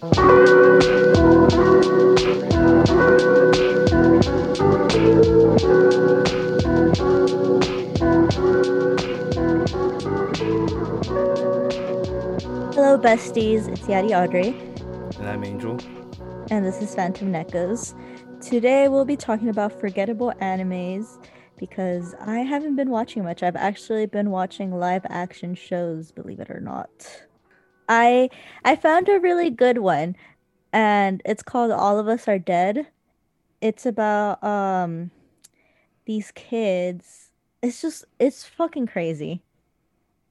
Hello, besties. It's Yadi Audrey. And I'm Angel. And this is Phantom Neckos. Today we'll be talking about forgettable animes because I haven't been watching much. I've actually been watching live action shows, believe it or not. I I found a really good one and it's called All of Us Are Dead. It's about um these kids. It's just it's fucking crazy.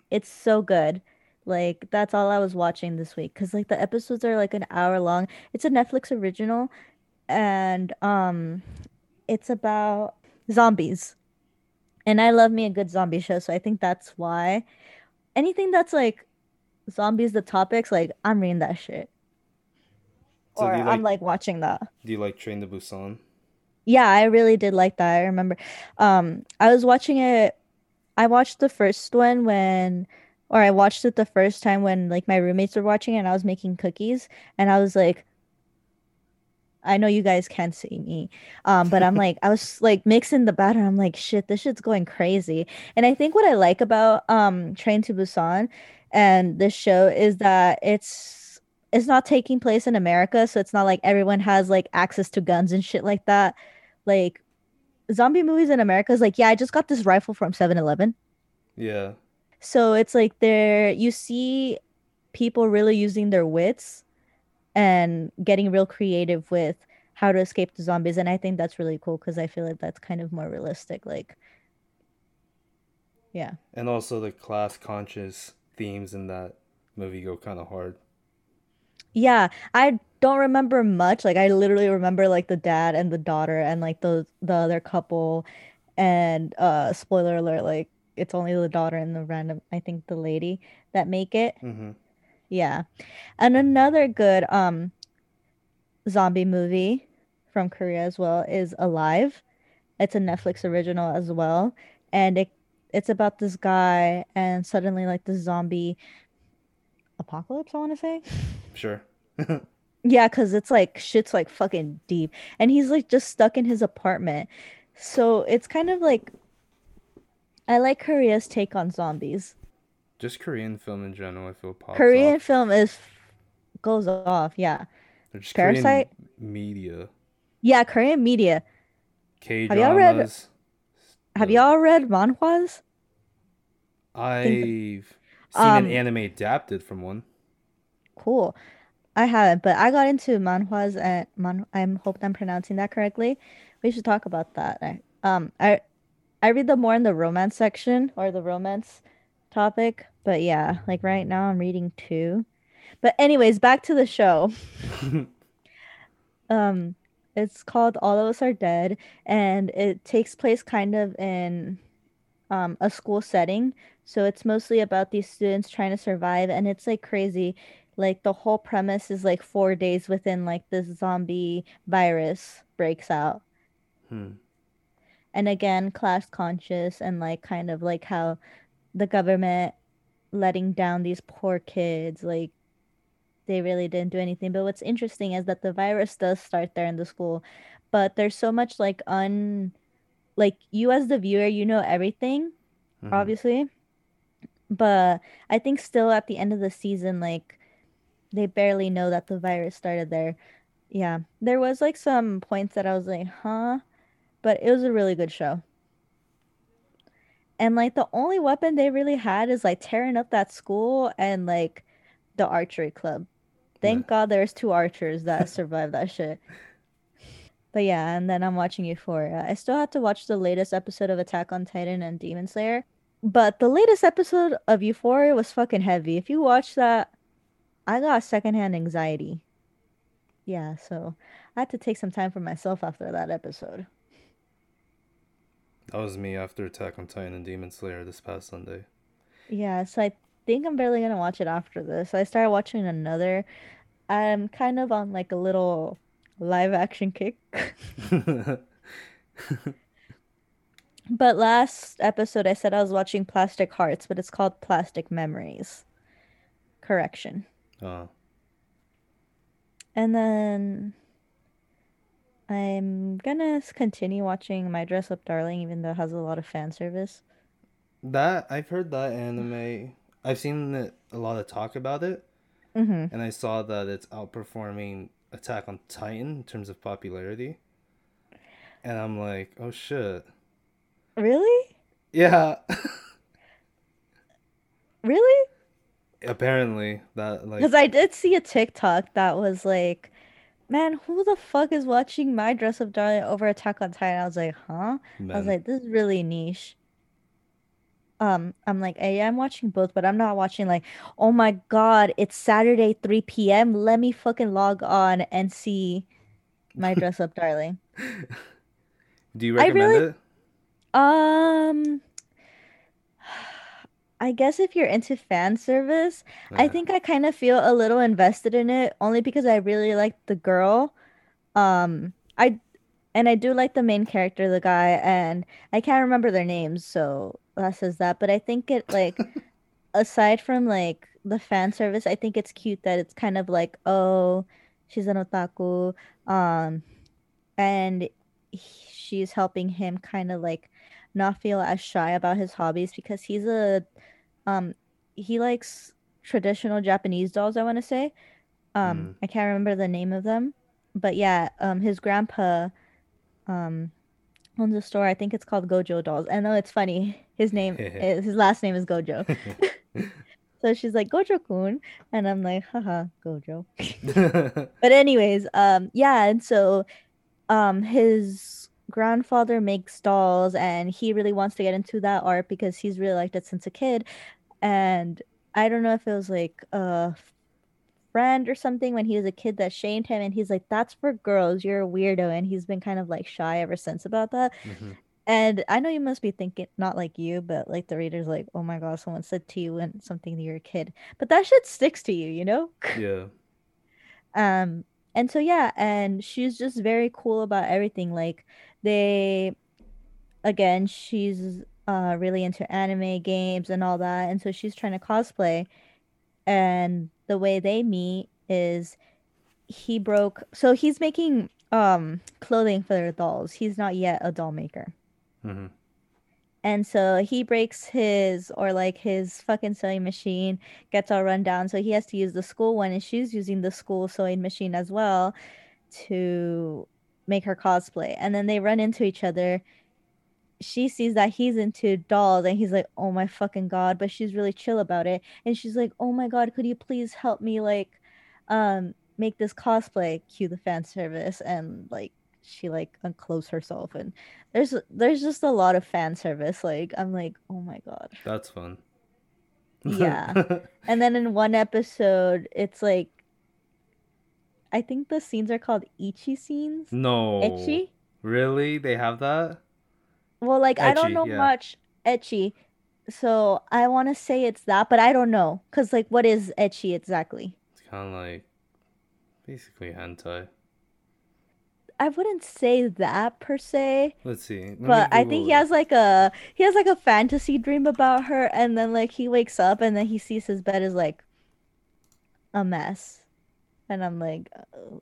It's so good. Like that's all I was watching this week cuz like the episodes are like an hour long. It's a Netflix original and um it's about zombies. And I love me a good zombie show, so I think that's why anything that's like zombies the topics like I'm reading that shit. So or like, I'm like watching that. Do you like Train to Busan? Yeah, I really did like that. I remember um I was watching it I watched the first one when or I watched it the first time when like my roommates were watching it and I was making cookies and I was like I know you guys can't see me. Um, but I'm like, I was like mixing the batter. I'm like, shit, this shit's going crazy. And I think what I like about um Train to Busan and this show is that it's it's not taking place in America, so it's not like everyone has like access to guns and shit like that. Like zombie movies in America is like, yeah, I just got this rifle from 7-Eleven. Yeah. So it's like there you see people really using their wits and getting real creative with how to escape the zombies and i think that's really cool because i feel like that's kind of more realistic like yeah and also the class conscious themes in that movie go kind of hard yeah i don't remember much like i literally remember like the dad and the daughter and like the the other couple and uh spoiler alert like it's only the daughter and the random i think the lady that make it mm-hmm. Yeah. And another good um zombie movie from Korea as well is Alive. It's a Netflix original as well. And it it's about this guy and suddenly like the zombie apocalypse, I wanna say. Sure. yeah, because it's like shit's like fucking deep. And he's like just stuck in his apartment. So it's kind of like I like Korea's take on zombies. Just Korean film in general, I feel pops Korean off. film is goes off, yeah. They're just Parasite Korean media. Yeah, Korean media. K dramas. Have y'all read? Have y'all read manhwas? I've seen um, an anime adapted from one. Cool. I haven't, but I got into manhwas and man. I hope I'm pronouncing that correctly. We should talk about that. I, um, I I read them more in the romance section or the romance topic. But yeah, like right now I'm reading two. But anyways, back to the show. um it's called All of Us Are Dead and it takes place kind of in um a school setting. So it's mostly about these students trying to survive and it's like crazy. Like the whole premise is like 4 days within like this zombie virus breaks out. Hmm. And again, class conscious and like kind of like how the government letting down these poor kids like they really didn't do anything. But what's interesting is that the virus does start there in the school but there's so much like un like you as the viewer you know everything mm-hmm. obviously. But i think still at the end of the season like they barely know that the virus started there. Yeah there was like some points that i was like huh? But it was a really good show. And like the only weapon they really had is like tearing up that school and like the archery club. Thank yeah. God there's two archers that survived that shit. But yeah, and then I'm watching Euphoria. Uh, I still have to watch the latest episode of Attack on Titan and Demon Slayer. But the latest episode of Euphoria was fucking heavy. If you watch that, I got secondhand anxiety. Yeah, so I had to take some time for myself after that episode. That was me after Attack on Titan and Demon Slayer this past Sunday. Yeah, so I think I'm barely gonna watch it after this. I started watching another. I'm kind of on like a little live action kick. but last episode I said I was watching Plastic Hearts, but it's called Plastic Memories. Correction. Oh. And then I'm gonna continue watching My Dress Up Darling, even though it has a lot of fan service. That I've heard that anime. I've seen a lot of talk about it, Mm-hmm. and I saw that it's outperforming Attack on Titan in terms of popularity. And I'm like, oh shit. Really? Yeah. Really? Apparently that like Because I did see a TikTok that was like, man, who the fuck is watching My Dress Up Darling over Attack on Titan? I was like, huh? I was like, this is really niche. Um, I'm like, hey, I'm watching both, but I'm not watching like, oh my God, it's Saturday 3 p.m. Let me fucking log on and see My Dress Up Darling. Do you I recommend really, it? um, I guess if you're into fan service, I think I kind of feel a little invested in it only because I really like the girl. Um, I and I do like the main character, the guy, and I can't remember their names, so says that. But I think it like aside from like the fan service, I think it's cute that it's kind of like, oh, she's an otaku, um, and he, she's helping him kind of like not feel as shy about his hobbies because he's a um he likes traditional Japanese dolls, I want to say. Um, Mm. I can't remember the name of them, but yeah, um, his grandpa um owns a store. I think it's called Gojo Dolls. I know it's funny. His name is his last name is Gojo. So she's like Gojo-kun, and I'm like, haha, Gojo. But anyways, um, yeah, and so um his grandfather makes dolls and he really wants to get into that art because he's really liked it since a kid. And I don't know if it was like a friend or something when he was a kid that shamed him and he's like, That's for girls, you're a weirdo. And he's been kind of like shy ever since about that. hmm And I know you must be thinking, not like you, but like the reader's like, oh my God, someone said to you when something to your kid. But that shit sticks to you, you know? Yeah. Um, and so yeah, and she's just very cool about everything. Like they again, she's uh really into anime games and all that, and so she's trying to cosplay. And the way they meet is he broke so he's making um clothing for their dolls. He's not yet a doll maker. Hmm And so he breaks his or like his fucking sewing machine gets all run down. So he has to use the school one and she's using the school sewing machine as well to make her cosplay. And then they run into each other. She sees that he's into dolls and he's like, "Oh my fucking god," but she's really chill about it. And she's like, "Oh my god, could you please help me like um make this cosplay?" Cue the fan service and like she like unclothes herself and there's there's just a lot of fan service. Like I'm like, "Oh my god." That's fun. Yeah. And then in one episode, it's like I think the scenes are called Ichi scenes. no. Ecchi? Really? They have that? Well, like I don't know yeah. much ecchi, so I want to say it's that, but I don't know because like what is ecchi exactly? It's kind of like basically hentai. I wouldn't say that per se, Let's see. Let but I think he has like a he has like a fantasy dream about her, and then like he wakes up and then he sees his bed is like a mess, and I'm like, uh,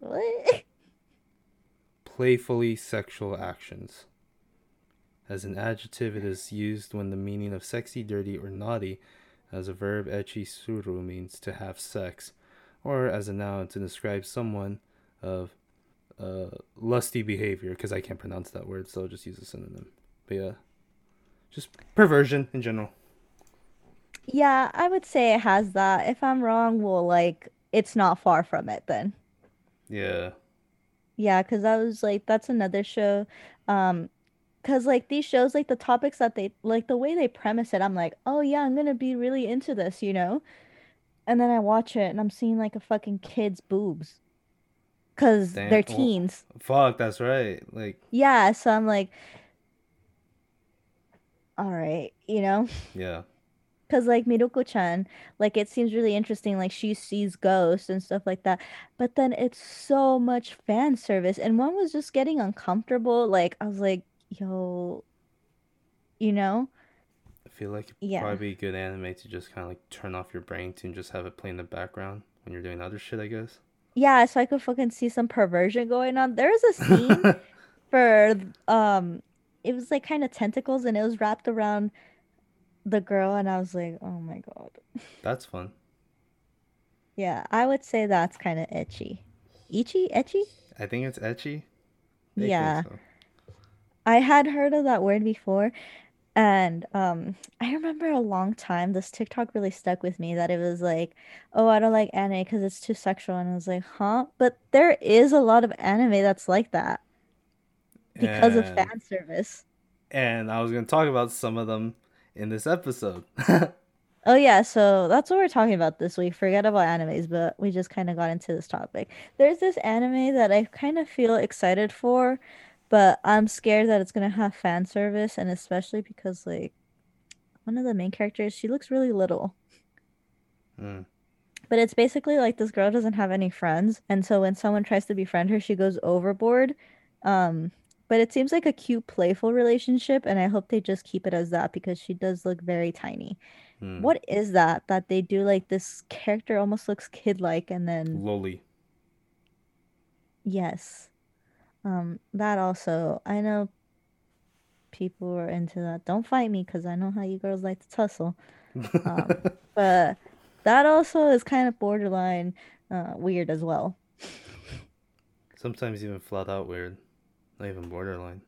what? Playfully sexual actions. As an adjective, it is used when the meaning of sexy, dirty, or naughty. As a verb, echi suru means to have sex, or as a noun to describe someone of uh, lusty behavior. Because I can't pronounce that word, so I'll just use a synonym. But yeah, just perversion in general. Yeah, I would say it has that. If I'm wrong, well, like it's not far from it then. Yeah. Yeah, because I was like, that's another show. Um, because like these shows, like the topics that they like the way they premise it, I'm like, oh yeah, I'm gonna be really into this, you know? And then I watch it and I'm seeing like a fucking kid's boobs because they're teens. fuck. That's right. Like, Yeah, so I'm like, all right, you know? yeah. Because like Mieruko-chan, like it seems really interesting, like she sees ghosts and stuff like that. But then it's so much fan service, and one was just getting uncomfortable. Like I was like, yo, you know? I feel like it'd Yeah. probably be a good anime to just kind of like turn off your brain to and just have it play in the background when you're doing other shit. I guess. Yeah, so I could fucking see some perversion going on. There was a scene for um it was like kind of tentacles and it was wrapped around the girl and I was like, "Oh my God." That's fun. Yeah, I would say that's kind of itchy. Itchy? Etchy? I think it's etchy. Yeah. so. I had heard of that word before and um I remember a long time this TikTok really stuck with me that it was like, "Oh, I don't like anime because it's too sexual." And I was like, "Huh?" But there is a lot of anime that's like that because of fan service. and I was gonna talk about some of them in this episode. Oh yeah, so that's what we're talking about this week. Forget about animes, but we just kind of got into this topic. There's this anime that I kind of feel excited for, but I'm scared that it's gonna have fan service, and especially because like one of the main characters, she looks really little. Mm. But it's basically like this girl doesn't have any friends, and so when someone tries to befriend her, she goes overboard. Um, but it seems like a cute, playful relationship, and I hope they just keep it as that because she does look very tiny. Mm. What is that that they do like this character almost looks kid-like and then Loli. yes. Um that also I know people are into that. Don't fight me because I know how you girls like to tussle. Um but that also is kind of borderline uh weird as well. Sometimes even flat out weird. Not even borderline.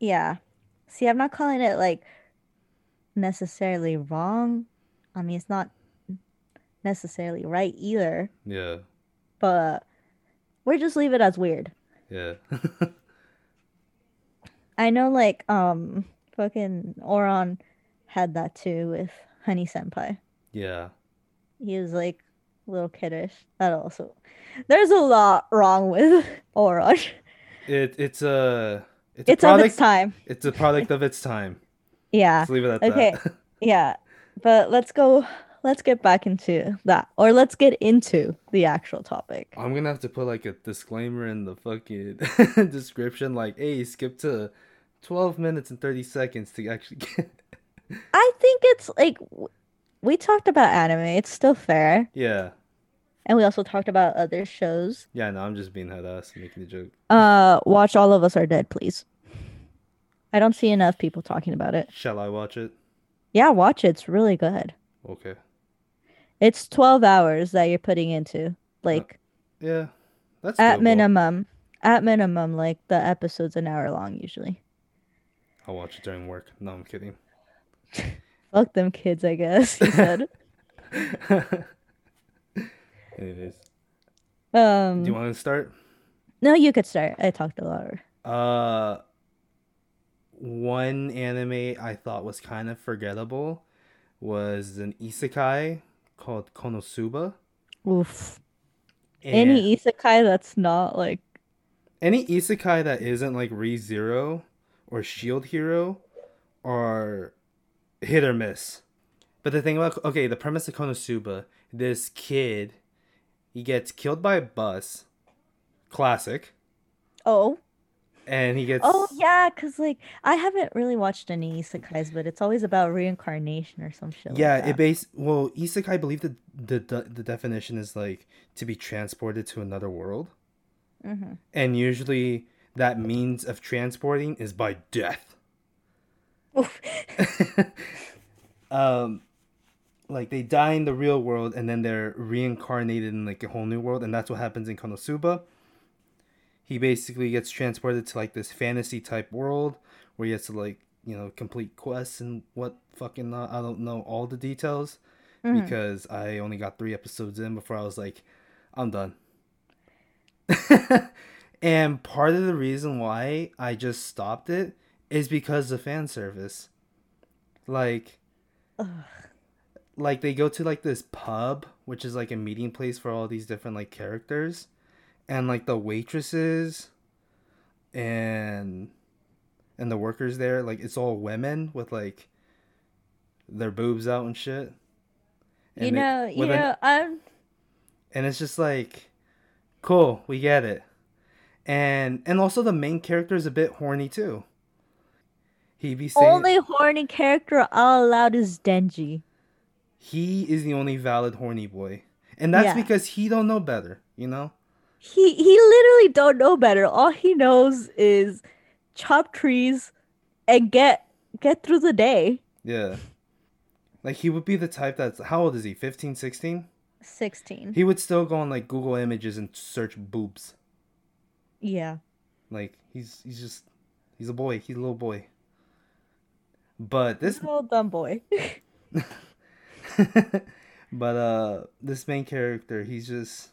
Yeah. See, I'm not calling it like necessarily wrong. I mean, it's not necessarily right either, Yeah. but we're just leave it as weird. Yeah. I know like um fucking Ouran had that too with Honey Senpai. yeah. He was like a little kiddish. That also there's a lot wrong with Ouran. It it's a it's a It's of its product time. it's a product of its time. Yeah. Let's leave it at Okay. that. Yeah. But let's go let's get back into that. Or let's get into the actual topic. I'm gonna have to put like a disclaimer in the fucking description, like, hey, skip to 12 minutes and 30 seconds to actually get. I think it's like we talked about anime. It's still fair. yeah. And we also talked about other shows. Yeah, no, I'm just being head ass making a joke. Uh watch All of Us Are Dead, please. I don't see enough people talking about it. Shall I watch it? Yeah, watch it. It's really good. Okay. It's 12 hours that you're putting into. Like Yeah. That's at doable. minimum. At minimum, like the episode's an hour long usually. I'll watch it during work. No, I'm kidding. Fuck them kids, I guess, he said. Anyways. Do you Um want to start? no, you could start. I talked a lot. Uh, one anime I thought was kind of forgettable was an isekai called Konosuba. Oof. And Any isekai that's not like any isekai that isn't like ReZero or Shield Hero are hit or miss. But the thing about okay, the premise of Konosuba, this kid, he gets killed by a bus, classic, oh and he gets oh yeah, cause like I haven't really watched any isekais, but it's always about reincarnation or some shit yeah, like it base well isekai. I believe the, the the the definition is like to be transported to another world, Mm-hmm. and usually that means of transporting is by death. Um like they die in the real world and then they're reincarnated in like a whole new world and that's what happens in Konosuba. He basically gets transported to like this fantasy type world where he has to like, you know, complete quests and what fucking not. I don't know all the details Mhm. because I only got 3 episodes in before I was like I'm done. and part of the reason why I just stopped it is because the fan service. Like Ugh. like they go to like this pub which is like a meeting place for all these different like characters and like the waitresses and and the workers there like it's all women with like their boobs out and shit You And they- know, you with an- know, I'm and it's just like cool we get it and and also the main character is a bit horny too he be saying only horny character I'll allowed is Denji. he is the only valid horny boy and that's Yeah. because he don't know better. You know. He he literally don't know better. All he knows is chop trees and get get through the day. Yeah. Like he would be the type that's how old is he? 15, 16? 16. He would still go on like Google Images and search boobs. Yeah. Like he's he's just he's a boy. He's a little boy. But this Little dumb boy. but uh this main character, he's just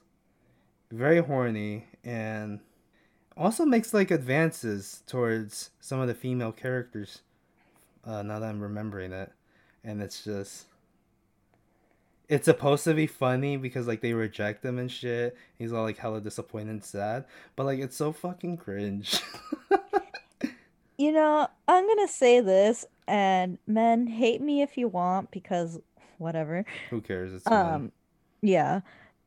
very horny and also makes like advances towards some of the female characters. Uh now that I'm remembering it. And it's just it's supposed to be funny because like they reject him and shit. He's all like hella disappointed and sad. But like it's so fucking cringe. You know, I'm gonna say this, and men hate me if you want because whatever. Who cares? It's. Um, yeah.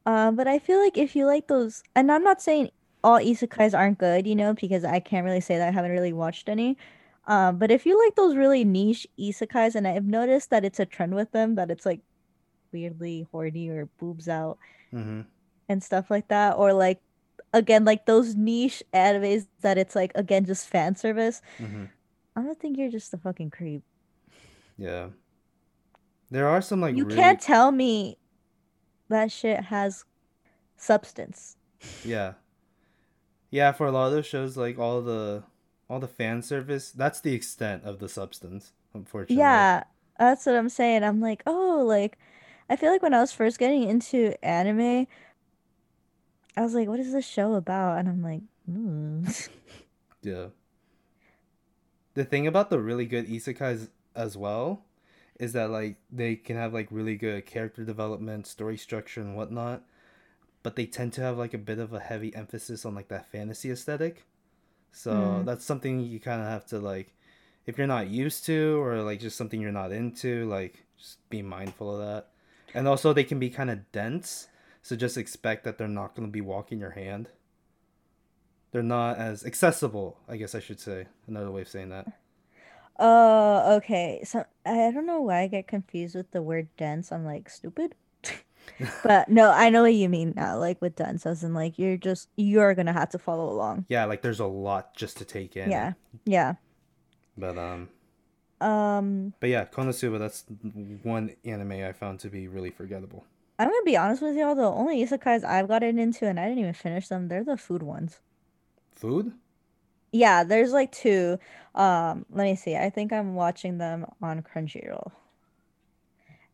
Um, but I feel like if you like those, and I'm not saying all isekais aren't good, you know, because I can't really say that I haven't really watched any. Um, but if you like those really niche isekais, and I've noticed that it's a trend with them, that it's like weirdly horny or boobs out hmm and stuff like that, or like again like those niche animes that it's like again just fan service. hmm I don't think you're just a fucking creep. Yeah. There are some like You really can't tell me that shit has substance. yeah. Yeah, for a lot of those shows like all the all the fan service, that's the extent of the substance, unfortunately. Yeah, that's what I'm saying. I'm like, oh, like, I feel like when I was first getting into anime, I was like, what is this show about? And I'm like, hmm. Yeah. The thing about the really good isekais as well is that like they can have like really good character development, story structure and whatnot, but they tend to have like a bit of a heavy emphasis on like that fantasy aesthetic. So Mm. that's something you kind of have to like if you're not used to or like just something you're not into, like just be mindful of that. And also they can be kind of dense, so just expect that they're not going to be walking your hand. They're not as accessible, I guess I should say. Another way of saying that. Oh, okay. So I don't know why I get confused with the word dense. I'm like, stupid. But no, I know what you mean now, like with dense, as in like you're just you're gonna have to follow along. Yeah, like there's a lot just to take in. Yeah, yeah. But um Um, but yeah, Konosuba that's one anime I found to be really forgettable. I'm gonna be honest with y'all, the only isekais I've gotten into and I didn't even finish them, they're the food ones. Food? Yeah, there's like two. Um, let me see. I think I'm watching them on Crunchyroll.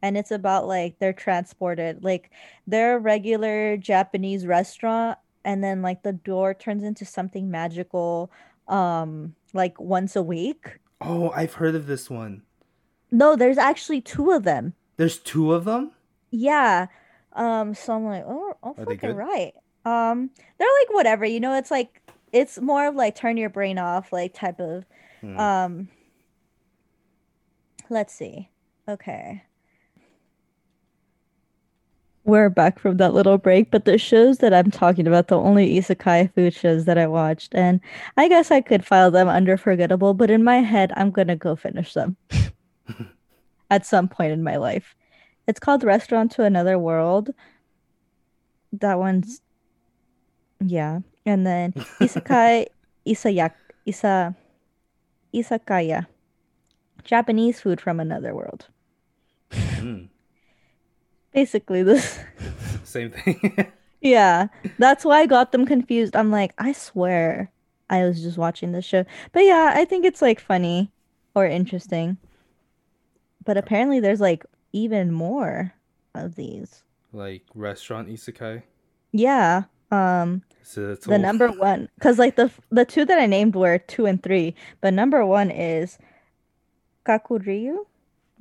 And it's about like they're transported, like they're a regular Japanese restaurant, and then like the door turns into something magical, um, like once a week. Oh, I've heard of this one. No, there's actually two of them. There's two of them? Yeah. Um, so I'm like, oh, oh, Are fucking right. Um, they're like whatever, you know, it's like it's more of like turn your brain off, like type of Hmm. um let's see. Okay. We're back from that little break, but the shows that I'm talking about, the only isekai food shows that I watched, and I guess I could file them under forgettable, but in my head, I'm gonna go finish them at some point in my life. It's called Restaurant to Another World. That one's yeah. And then Isekai Isayak Isa Izakaya. Japanese food from another world. Hmm. Basically this Same thing. Yeah. That's why I got them confused. I'm like, I swear I was just watching this show. But yeah, I think it's like funny or interesting. But apparently there's like even more of these. like restaurant isekai. Yeah. Um So it's the number one because like the the two that I named were two and three, but number one is Kakuriyo,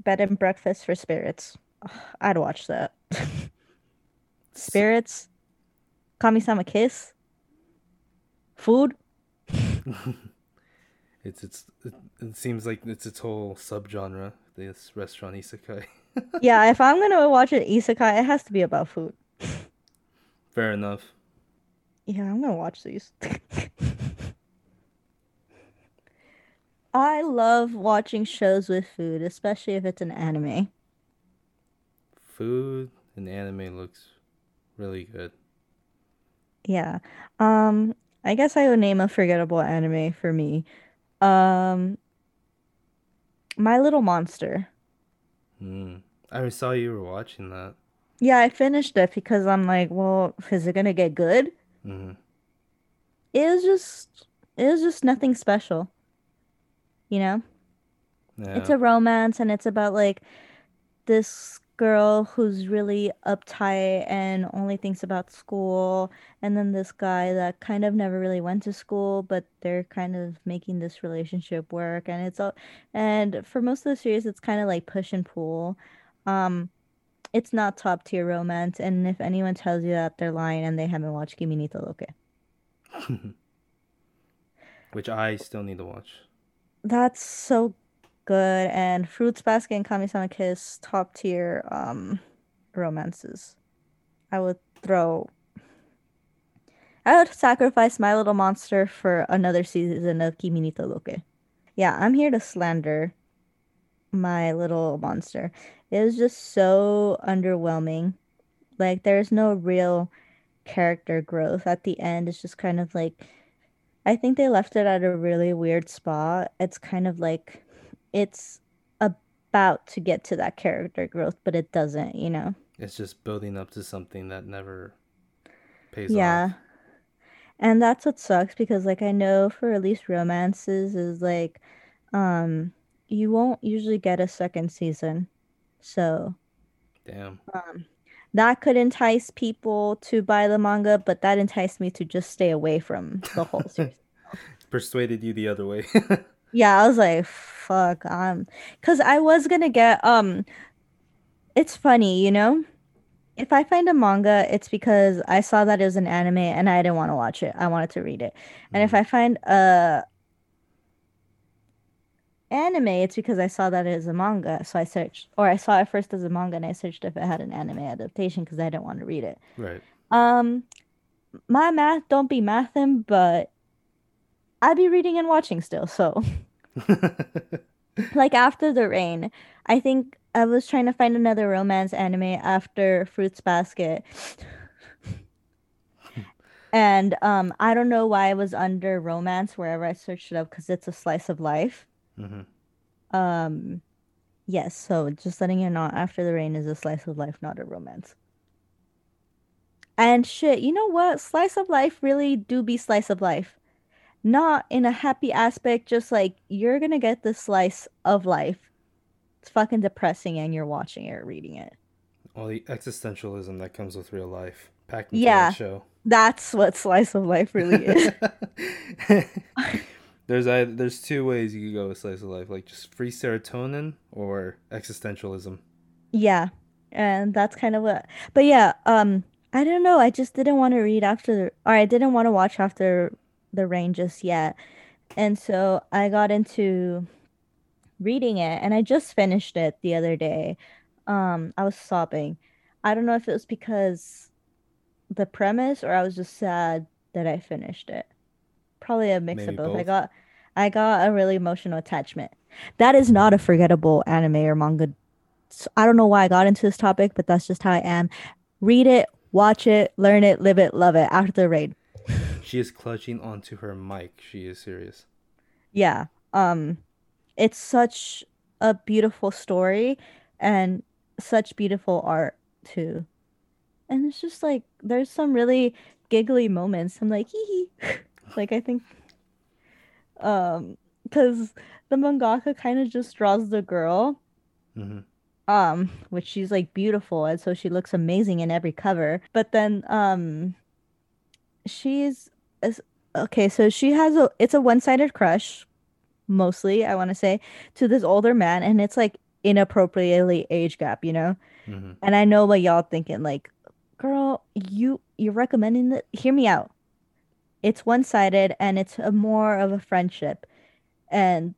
Bed and Breakfast for Spirits. Ugh, I'd watch that. Spirits, Kami-sama Kiss, food. It's it's it, it seems like it's its whole subgenre. This restaurant isekai. Yeah, if I'm gonna watch an isekai, it has to be about food. Fair enough. Yeah, I'm gonna watch these. I love watching shows with food, especially if it's an anime. Food and anime looks really good. Yeah. Um, I guess I would name a forgettable anime for me. Um, My Little Monster. Hmm. I saw you were watching that. Yeah, I finished it because I'm like, well, is it gonna get good? Hmm It was just, it was just nothing special, you know? It's a romance and it's about like this girl who's really uptight and only thinks about school, and then this guy that kind of never really went to school, but they're kind of making this relationship work, and it's all, and for most of the series, it's kind of like push and pull. Um, it's not top tier romance, and if anyone tells you that, they're lying and they haven't watched Kimi ni Todoke. Which I still need to watch. That's so good, and Fruits Basket and Kami-sama Kiss, top tier um romances. I would throw I would sacrifice My Little Monster for another season of Kimi ni Todoke. Yeah, I'm here to slander My Little Monster. It was just so underwhelming. Like there's no real character growth at the end. It's just kind of like I think they left it at a really weird spot. It's kind of like it's about to get to that character growth, but it doesn't, you know? It's just building up to something that never pays Yeah. off. Yeah. And that's what sucks because like I know for at least romances is like um you won't usually get a second season. So Damn. um that could entice people to buy the manga, but that enticed me to just stay away from the whole series. Persuaded you the other way. Yeah, I was like, fuck, um, because I was gonna get um it's funny, you know? If I find a manga, it's because I saw that it was an anime and I didn't want to watch it. I wanted to read it. And if hmm I find a anime, it's because I saw that as a manga. So I searched, or I saw it first as a manga and I searched if it had an anime adaptation because I didn't want to read it. Right. Um, my math don't be mathin', but I be reading and watching still. So like after the rain, I think I was trying to find another romance anime after Fruits Basket. And um, I don't know why it was under romance wherever I searched it up because it's a slice of life. Hmm Um, yes, so just letting you know, After the Rain is a slice of life, not a romance. And shit, you know what? Slice of life really do be slice of life. Not in a happy aspect, just like you're gonna get this slice of life. It's fucking depressing and you're watching it or reading it. All the existentialism that comes with real life packed into that Yeah, show. that's what slice of life really is. there's I, there's two ways you could go with slice of life, like just free serotonin or existentialism. Yeah, and that's kind of what. But yeah, um, I don't know. I just didn't want to read after, the, or I didn't want to watch after the rain just yet, and so I got into reading it, and I just finished it the other day. Um, I was sobbing. I don't know if it was because the premise or I was just sad that I finished it. Probably a mix of Maybe both. I got, I got a really emotional attachment. That is not a forgettable anime or manga I don't know why I got into this topic, but that's just how I am. Read it, watch it, learn it, live it, love it after the raid. She is clutching onto her mic. She is serious. Yeah. Um it's such a beautiful story and such beautiful art too. And it's just like there's some really giggly moments. I'm like hee hee. Like I think um because the mangaka kind of just draws the girl hmm um which she's like beautiful and so she looks amazing in every cover. But then um she's is- okay so she has a it's a one-sided crush mostly I want to say to this older man and it's like inappropriately age gap you know? Hmm and I know what y'all thinking like girl you you're recommending that hear me out it's one-sided and it's a more of a friendship and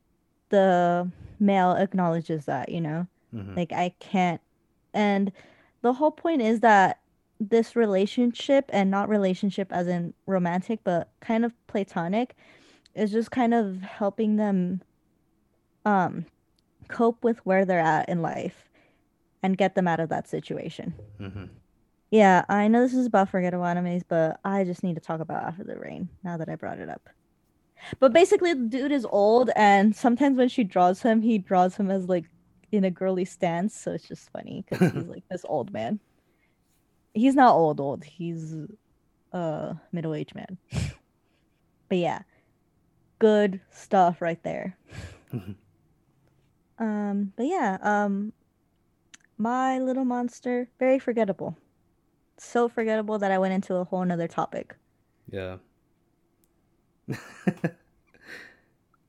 the male acknowledges that you know hmm like I can't. And the whole point is that this relationship and not relationship as in romantic, but kind of platonic is just kind of helping them um cope with where they're at in life and get them out of that situation. hmm Yeah, I know this is about forgettable animes, but I just need to talk about After the Rain now that I brought it up. But basically, the dude is old, and sometimes when she draws him, he draws him as like in a girly stance. So it's just funny because he's like this old man. He's not old, old. He's a middle aged man. but yeah, good stuff right there. um, but yeah, um, My Little Monster, very forgettable. So forgettable that I went into a whole nother topic. Yeah.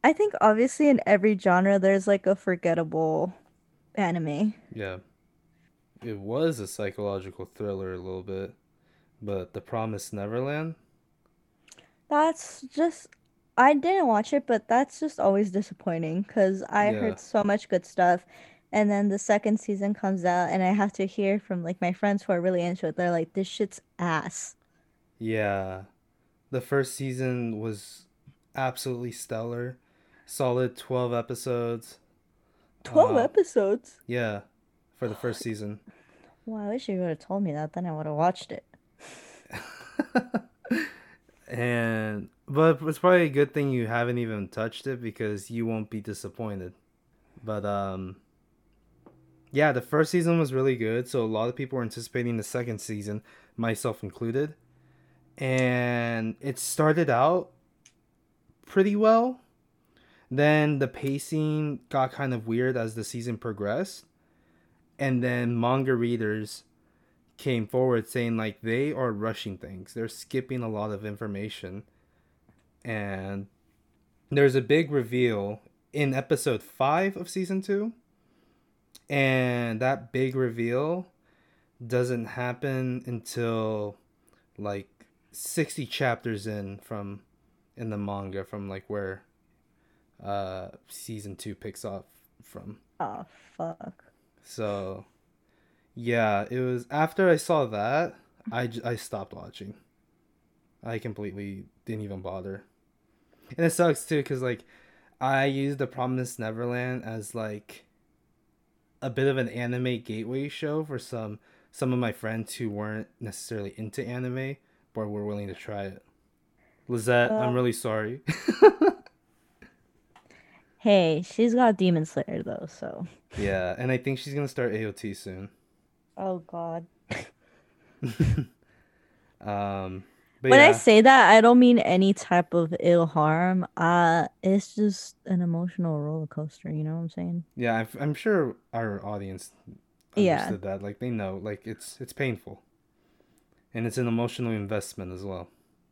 I think obviously in every genre there's like a forgettable anime. yeah. It was a psychological thriller a little bit, but The Promised Neverland. That's just I didn't watch it, but that's just always disappointing because I Yeah. heard so much good stuff. And then the second season comes out and I have to hear from like my friends who are really into it. They're like, this shit's ass. Yeah. The first season was absolutely stellar. Solid 12 episodes. 12 Uh, episodes? yeah, for the first season. Well, I wish you would have told me that, then I would have watched it. And but it's probably a good thing you haven't even touched it because you won't be disappointed. But um yeah, the first season was really good, so a lot of people were anticipating the second season, myself included. And it started out pretty well. Then the pacing got kind of weird as the season progressed. And then manga readers came forward saying like they are rushing things. They're skipping a lot of information. And there's a big reveal in episode 5 of season 2. And that big reveal doesn't happen until like 60 chapters in from in the manga from like where uh season 2 picks off from. Oh, fuck. So yeah, it was after I saw that, i i stopped watching. I completely didn't even bother. And it sucks too cuz like I used The Promised Neverland as like a bit of an anime gateway show for some some of my friends who weren't necessarily into anime but were willing to try it. Lizette, I'm really sorry. hey, she's got Demon Slayer though, so. yeah, and I think she's to start AOT soon. Oh, God. Um but When I say that, I don't mean any type of ill harm. Uh, it's just an emotional roller coaster, you know what I'm saying? yeah, I'm, I'm sure our audience Yeah. understood that. Like they know, like it's it's painful, and it's an emotional investment as well.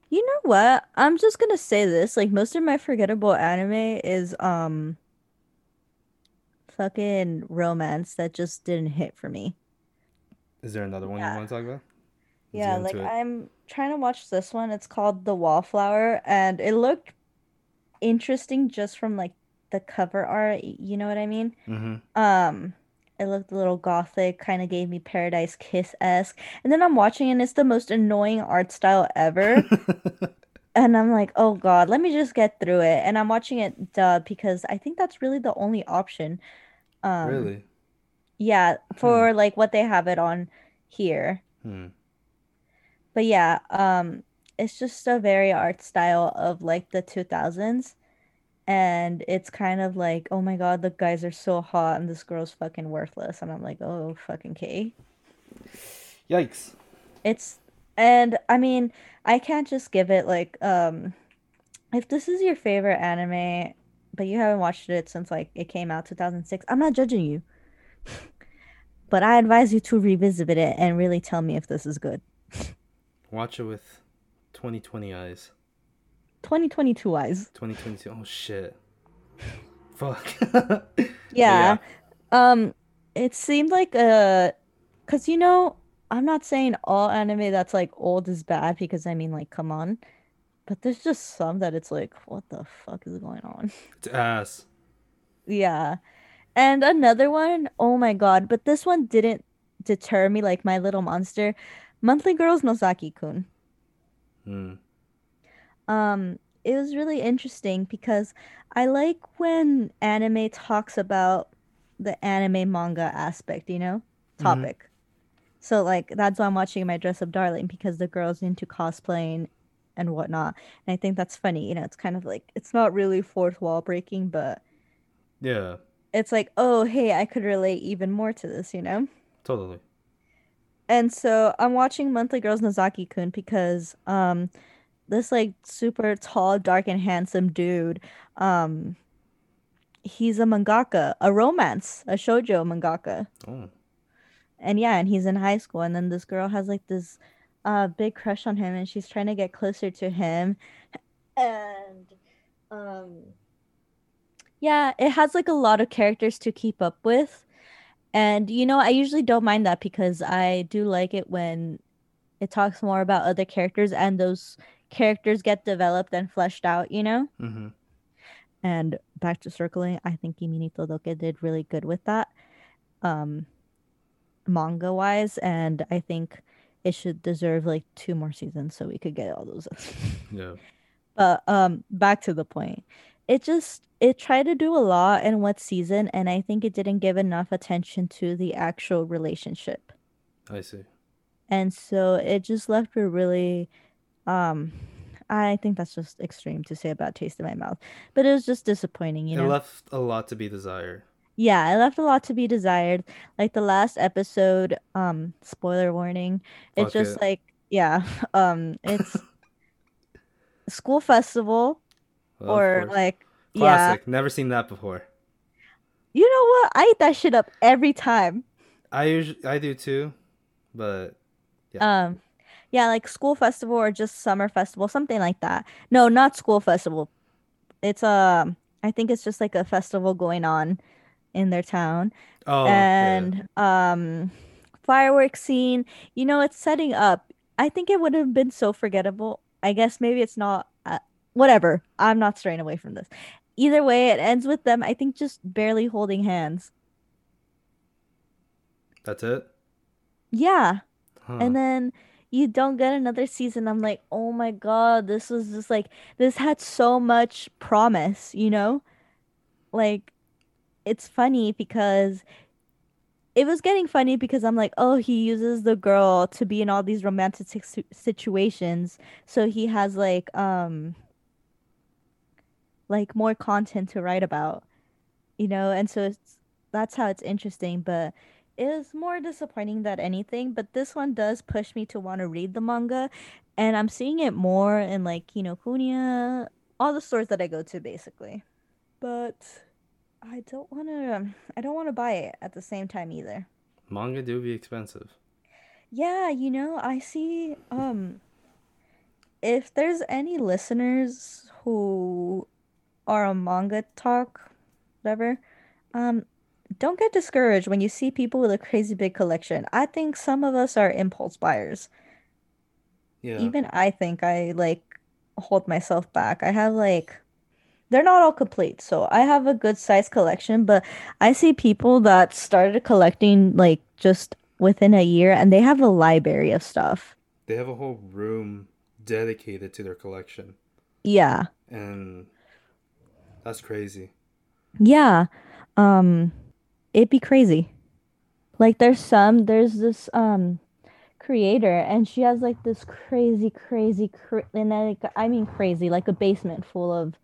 You know what? I'm just gonna say this. Like most of my forgettable anime is um fucking romance that just didn't hit for me. Is there another one you want to talk about? Yeah, like it. I'm trying to watch this one. It's called The Wallflower, and it looked interesting just from like the cover art, you know what I mean? Mm-hmm. Um, it looked a little gothic, kind of gave me Paradise Kiss-esque. And then I'm watching and it's the most annoying art style ever. And I'm like, oh God, let me just get through it. And I'm watching it dubbed because I think that's really the only option. Um, really? yeah, Hmm. for like what they have it on here. Hmm. But yeah, um, it's just a very art style of like the 2000s. And it's kind of like, oh my God, the guys are so hot and this girl's fucking worthless. And I'm like, oh, fucking K. Yikes! It's, and I mean, I can't just give it like, um, if this is your favorite anime, but you haven't watched it since like it came out 2006, I'm not judging you. But I advise you to revisit it and really tell me if this is good. Watch it with 2020 eyes. 2022 eyes. 2022. Oh shit! Fuck. Yeah. yeah. Um, it seemed like uh, cause you know, I'm not saying all anime that's like old is bad because I mean like come on, but there's just some that it's like what the fuck is going on? It's ass. Yeah. And another one, oh my God, but this one didn't deter me like My Little Monster. Monthly Girls Nozaki-kun. Hmm. Um, it was really interesting because I like when anime talks about the anime manga aspect, you know, Mm-hmm. topic. So like that's why I'm watching My Dress Up Darling because the girl's into cosplaying and whatnot. And I think that's funny. You know, it's kind of like it's not really fourth wall breaking, but Yeah, it's like, oh hey, I could relate even more to this, you know? totally. And so I'm watching Monthly Girls Nozaki-kun because um this like super tall, dark and handsome dude, um he's a mangaka, a romance, a shojo mangaka. Oh, And yeah, and he's in high school and then this girl has like this uh big crush on him and she's trying to get closer to him. And um yeah, it has like a lot of characters to keep up with. And you know, I usually don't mind that because I do like it when it talks more about other characters and those characters get developed and fleshed out, you know? mm-hmm. And back to circling, I think Kimi ni Todoke did really good with that, um, manga wise, and I think it should deserve like two more seasons so we could get all those. Yeah, But um, back to the point. It just it tried to do a lot in what season, and I think it didn't give enough attention to the actual relationship. I see. And so it just left me really um I think that's just extreme to say about Taste in My Mouth. But it was just disappointing, you know. It know? left a lot to be desired. Yeah, it left a lot to be desired. Like the last episode, um, spoiler warning, it's just it. like yeah, um, it's school festival Well, or course. Like yeah. Classic. Never seen that before. You know what? I eat that shit up every time. I usually I do too, but yeah. Um, yeah, like school festival or just summer festival, something like that. No, not school festival. It's um, I think it's just like a festival going on in their town. Oh yeah, And um, fireworks scene, you know, it's setting up. I think it would have been so forgettable. I guess maybe it's not. Uh, whatever. I'm not straying away from this. Either way, it ends with them, I think, just barely holding hands. that's it. Yeah. Huh. And then you don't get another season. I'm like, oh my God, this was just like, this had so much promise, you know? Like, it's funny because it was getting funny because I'm like, oh, he uses the girl to be in all these romantic situations. So he has like, um, like more content to write about, you know? And so it's, that's how it's interesting. But it was more disappointing than anything. But this one does push me to want to read the manga. And I'm seeing it more in like Kinokuniya, all the stores that I go to basically. But I don't want to, I don't want to buy it at the same time either. Manga do be expensive. Yeah, you know, I see, um, if there's any listeners who are a manga talk, whatever, um, don't get discouraged when you see people with a crazy big collection. I think some of us are impulse buyers. Yeah. Even I think I like hold myself back. I have like they're not all complete, so I have a good size collection, but I see people that started collecting like just within a year and they have a library of stuff. They have a whole room dedicated to their collection. Yeah. And that's crazy. Yeah. Um it'd be crazy. Like there's some there's this um creator and she has like this crazy crazy cra- and like I mean crazy like a basement full of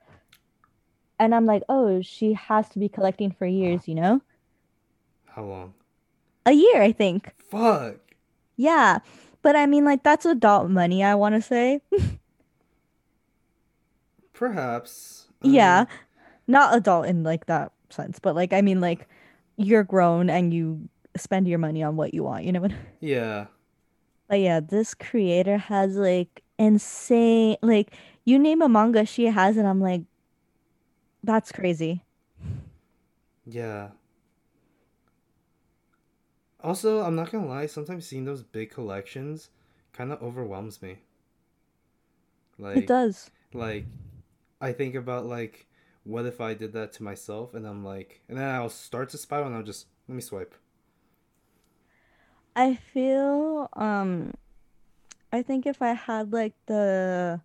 and I'm like, "Oh, she has to be collecting for years, you know?" How long? A year, I think. Fuck. Yeah. But I mean like that's adult money, I want to say. Perhaps. I Yeah. Not adult in like that sense, but like I mean like you're grown and you spend your money on what you want, you know what? yeah. But yeah, this creator has like insane like you name a manga she has and I'm like that's crazy. Yeah. Also, I'm not gonna lie, sometimes seeing those big collections kind of overwhelms me. Like It does. like, I think about like, what if I did that to myself? And I'm like, and then I'll start to spiral, and I'll just let me swipe. I feel um I think if I had like the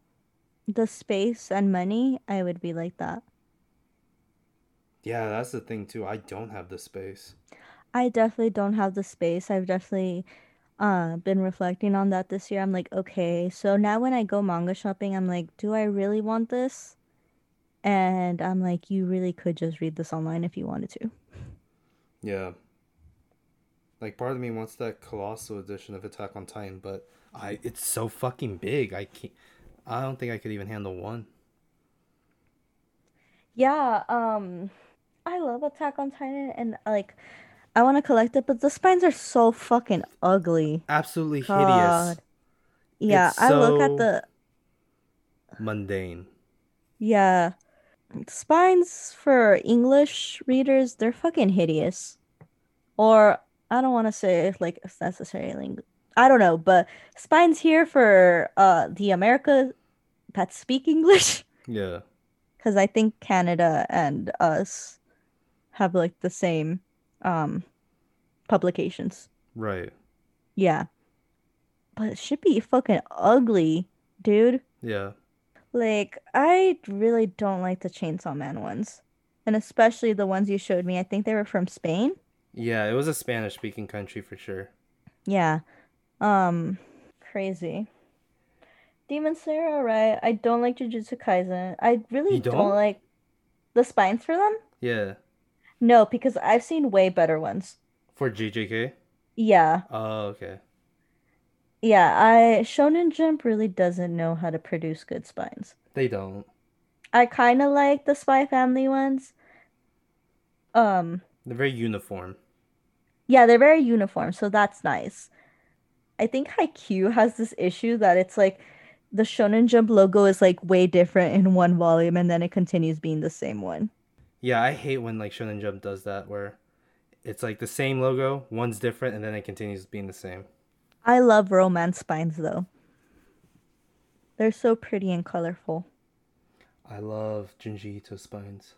the space and money, I would be like that. Yeah, that's the thing too. I don't have the space. I definitely don't have the space. I've definitely uh been reflecting on that this year. I'm like, okay, so now when I go manga shopping, I'm like, do I really want this? And I'm like, you really could just read this online if you wanted to. Yeah. Like part of me wants that colossal edition of Attack on Titan, but I it's so fucking big. I can't. I don't think I could even handle one. Yeah, um, I love Attack on Titan and like I want to collect it, but the spines are so fucking ugly. Absolutely hideous. Yeah, I look at the mundane. yeah, spines for English readers, they're fucking hideous. Or I don't want to say like it's necessarily I don't know, but spines here for uh the America that speak English Yeah. because I think Canada and us have like the same um publications. Right. Yeah. But it should be fucking ugly, dude. Yeah. Like, I really don't like the Chainsaw Man ones. And especially the ones you showed me. I think they were from Spain. Yeah. It was a Spanish speaking country for sure. Yeah. Um, crazy. Demon Slayer, alright. I don't like Jujutsu Kaisen. I really You don't don't? like the spines for them. Yeah. No, because I've seen way better ones. For JJK. Yeah. Oh, okay. Yeah, I Shonen Jump really doesn't know how to produce good spines. They don't. I kind of like the Spy Family ones. Um, They're very uniform. yeah, they're very uniform, so that's nice. I think Haikyuu has this issue that it's like the Shonen Jump logo is like way different in one volume and then it continues being the same one. Yeah, I hate when like Shonen Jump does that, where it's like the same logo, one's different, and then it continues being the same. I love romance spines though. They're so pretty and colorful. I love Junji Ito spines.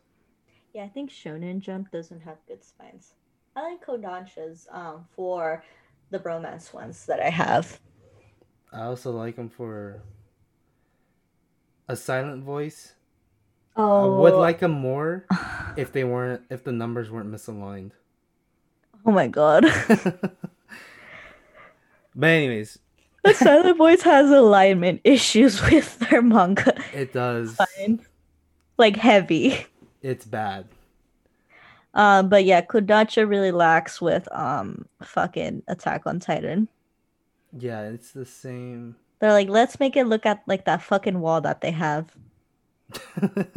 Yeah, I think Shonen Jump doesn't have good spines. I like Kodansha's um for the romance ones that I have. I also like them for a silent voice. Oh. I Oh, would like them more if they weren't if the numbers weren't misaligned. oh my god. But anyways, The Silent Voice has alignment issues with their manga it does. spines. Like heavy. It's bad. Um, but yeah, Kodansha really lacks with um fucking Attack on Titan. Yeah, it's the same. They're like, let's make it look at like that fucking wall that they have.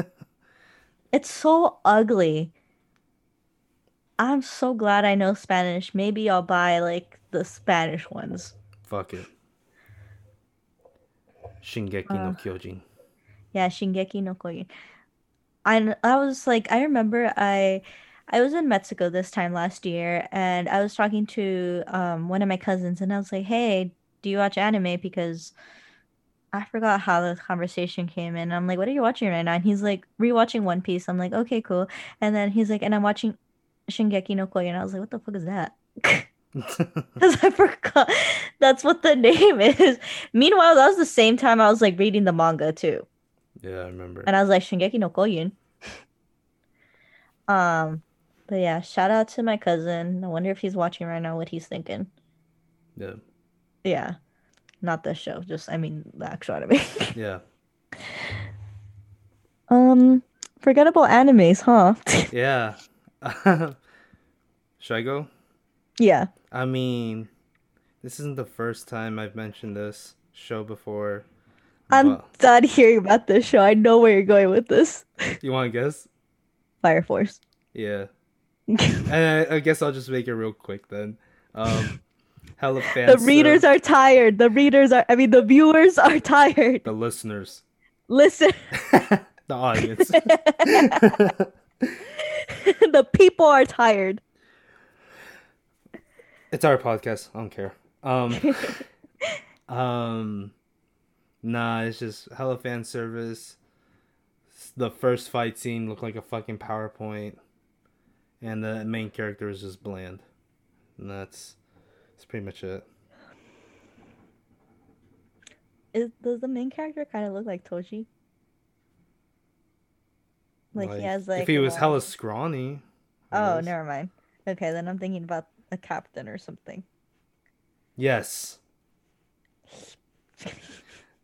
It's so ugly. I'm so glad I know Spanish. Maybe I'll buy like the Spanish ones. Fuck it. Shingeki Uh, no Kyojin. Yeah, Shingeki no Kyojin. I I was like I remember I I was in Mexico this time last year and I was talking to um one of my cousins and I was like, "Hey, do you watch anime?" Because I forgot how the conversation came in. I'm like, "What are you watching right now?" And he's like, "Rewatching One Piece." I'm like, "Okay, cool." And then he's like, "And I'm watching Shingeki no Kyojin." I was like, "What the fuck is that?" Because I forgot that's what the name is. Meanwhile, that was the same time I was like reading the manga too. yeah, I remember. And I was like, Shingeki no Kyojin. Um, but yeah, shout out to my cousin. I wonder if he's watching right now, what he's thinking. Yeah. Yeah, not the show, just I mean the actual anime. Yeah. Um, forgettable animes, huh? Yeah. Should I go? Yeah. I mean, this isn't the first time I've mentioned this show before. I'm but- done hearing about this show. I know where you're going with this. you want to guess? Fire Force. Yeah. And I, I guess I'll just make it real quick then. Um, hella fans. The readers are tired. The readers are, I mean, the viewers are tired. the listeners, Listen, the audience. the people are tired. it's our podcast. I don't care. Um, um, nah, it's just hella fan service. The first fight scene looked like a fucking PowerPoint, and the main character is just bland, and that's that's pretty much it. Is, does the main character kind of look like Toshi? Like, he has like if he was long- hella scrawny. Oh, never mind. Okay, then I'm thinking about a captain or something. Yes.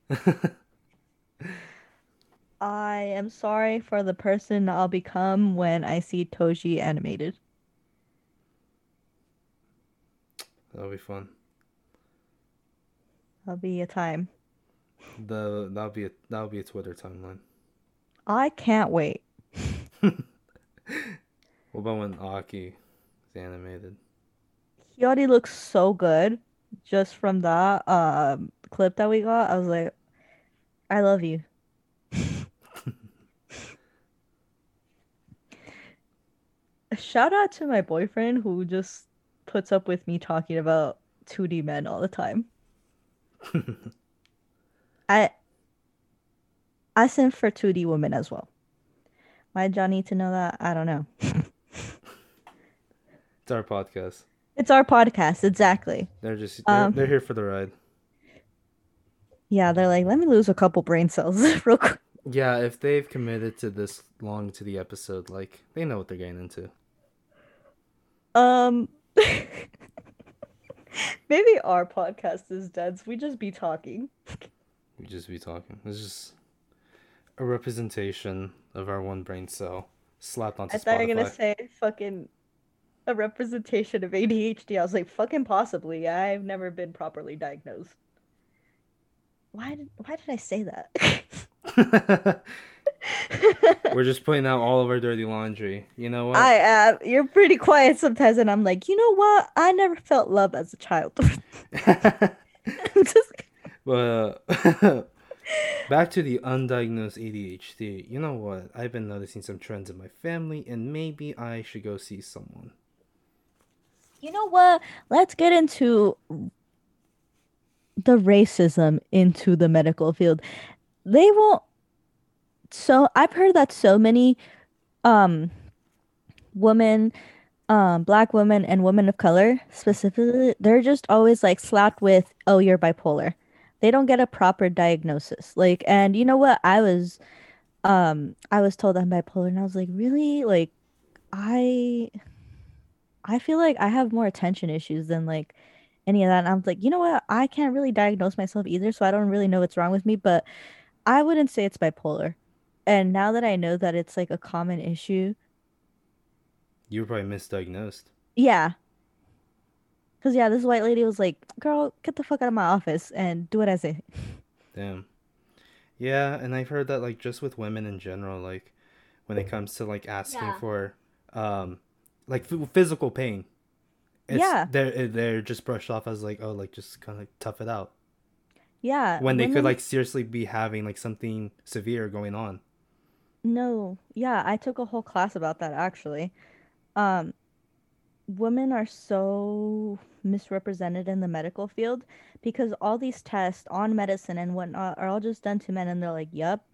I am sorry for the person I'll become when I see Toji animated. That'll be fun. That'll be a time. The that'll be a that'll be a Twitter timeline. I can't wait. What about when Aki is animated? He already looks so good just from that um clip that we got. I was like, I love you. Shout out to my boyfriend who just puts up with me talking about 2D men all the time. I I sent for 2D women as well. Why did y'all need to know that? I don't know. It's our podcast. It's our podcast, exactly. They're just they're, Um, they're here for the ride. Yeah, they're like, let me lose a couple brain cells real quick. Yeah, if they've committed to this long to the episode, like they know what they're getting into. Um, maybe our podcast is dead. So we just be talking. We just be talking. It's just a representation of our one brain cell slapped onto I thought you were gonna say fucking a representation of ADHD. I was like, fucking possibly. I've never been properly diagnosed. Why did Why did I say that? We're just putting out all of our dirty laundry. You know what? I am. You're pretty quiet sometimes, and I'm like, you know what? I never felt love as a child. I'm just but back to the undiagnosed ADHD. You know what? I've been noticing some trends in my family, and maybe I should go see someone. You know what? Let's get into the racism into the medical field. They won't. So I've heard that so many um women, um black women and women of color specifically, they're just always like slapped with, "Oh, you're bipolar." They don't get a proper diagnosis. Like, and you know what? I was um I was told I'm bipolar and I was like, "Really?" Like I I feel like I have more attention issues than like any of that. And I'm like, you know what? I can't really diagnose myself either, so I don't really know what's wrong with me, but I wouldn't say it's bipolar. And now that I know that it's like a common issue, You were probably misdiagnosed. yeah. Because, yeah, this white lady was like, girl, get the fuck out of my office and do what I say. Damn. Yeah, and I've heard that like just with women in general, like when it comes to like asking Yeah. for um like ph- physical pain, it's, Yeah. they're they're just brushed off as like oh like just kind of tough it out Yeah. when they could women- like seriously be having like something severe going on. No, yeah, I took a whole class about that actually. Um, women are so misrepresented in the medical field because all these tests on medicine and whatnot are all just done to men, and they're like, "Yup,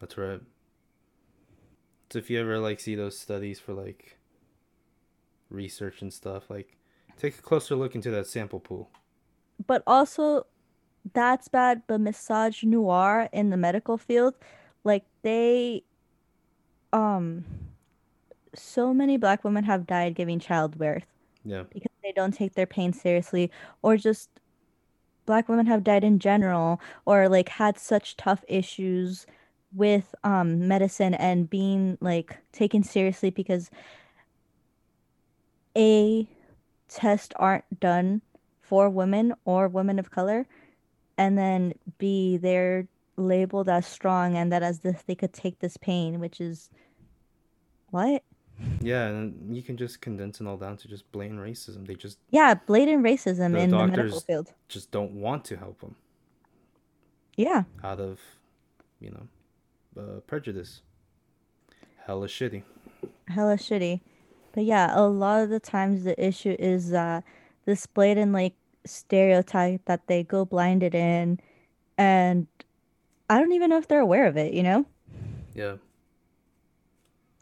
That's right. So if you ever like see those studies for like research and stuff, like take a closer look into that sample pool. but also that's bad, but misogynoir in the medical field, like they, um, so many black women have died giving childbirth. Yeah. because they don't take their pain seriously or just black women have died in general or like had such tough issues with um medicine and being like taken seriously because a tests aren't done for women or women of color and then b they're labeled as strong and that as if they could take this pain which is what Yeah, and you can just condense it all down to just blatant racism. They just yeah blatant racism The in the medical field just don't want to help them yeah out of, you know, uh, prejudice. Hella shitty. hella shitty. But yeah, a lot of the times the issue is that this blatant like stereotype that they go blinded in, and I don't even know if they're aware of it, you know? Yeah.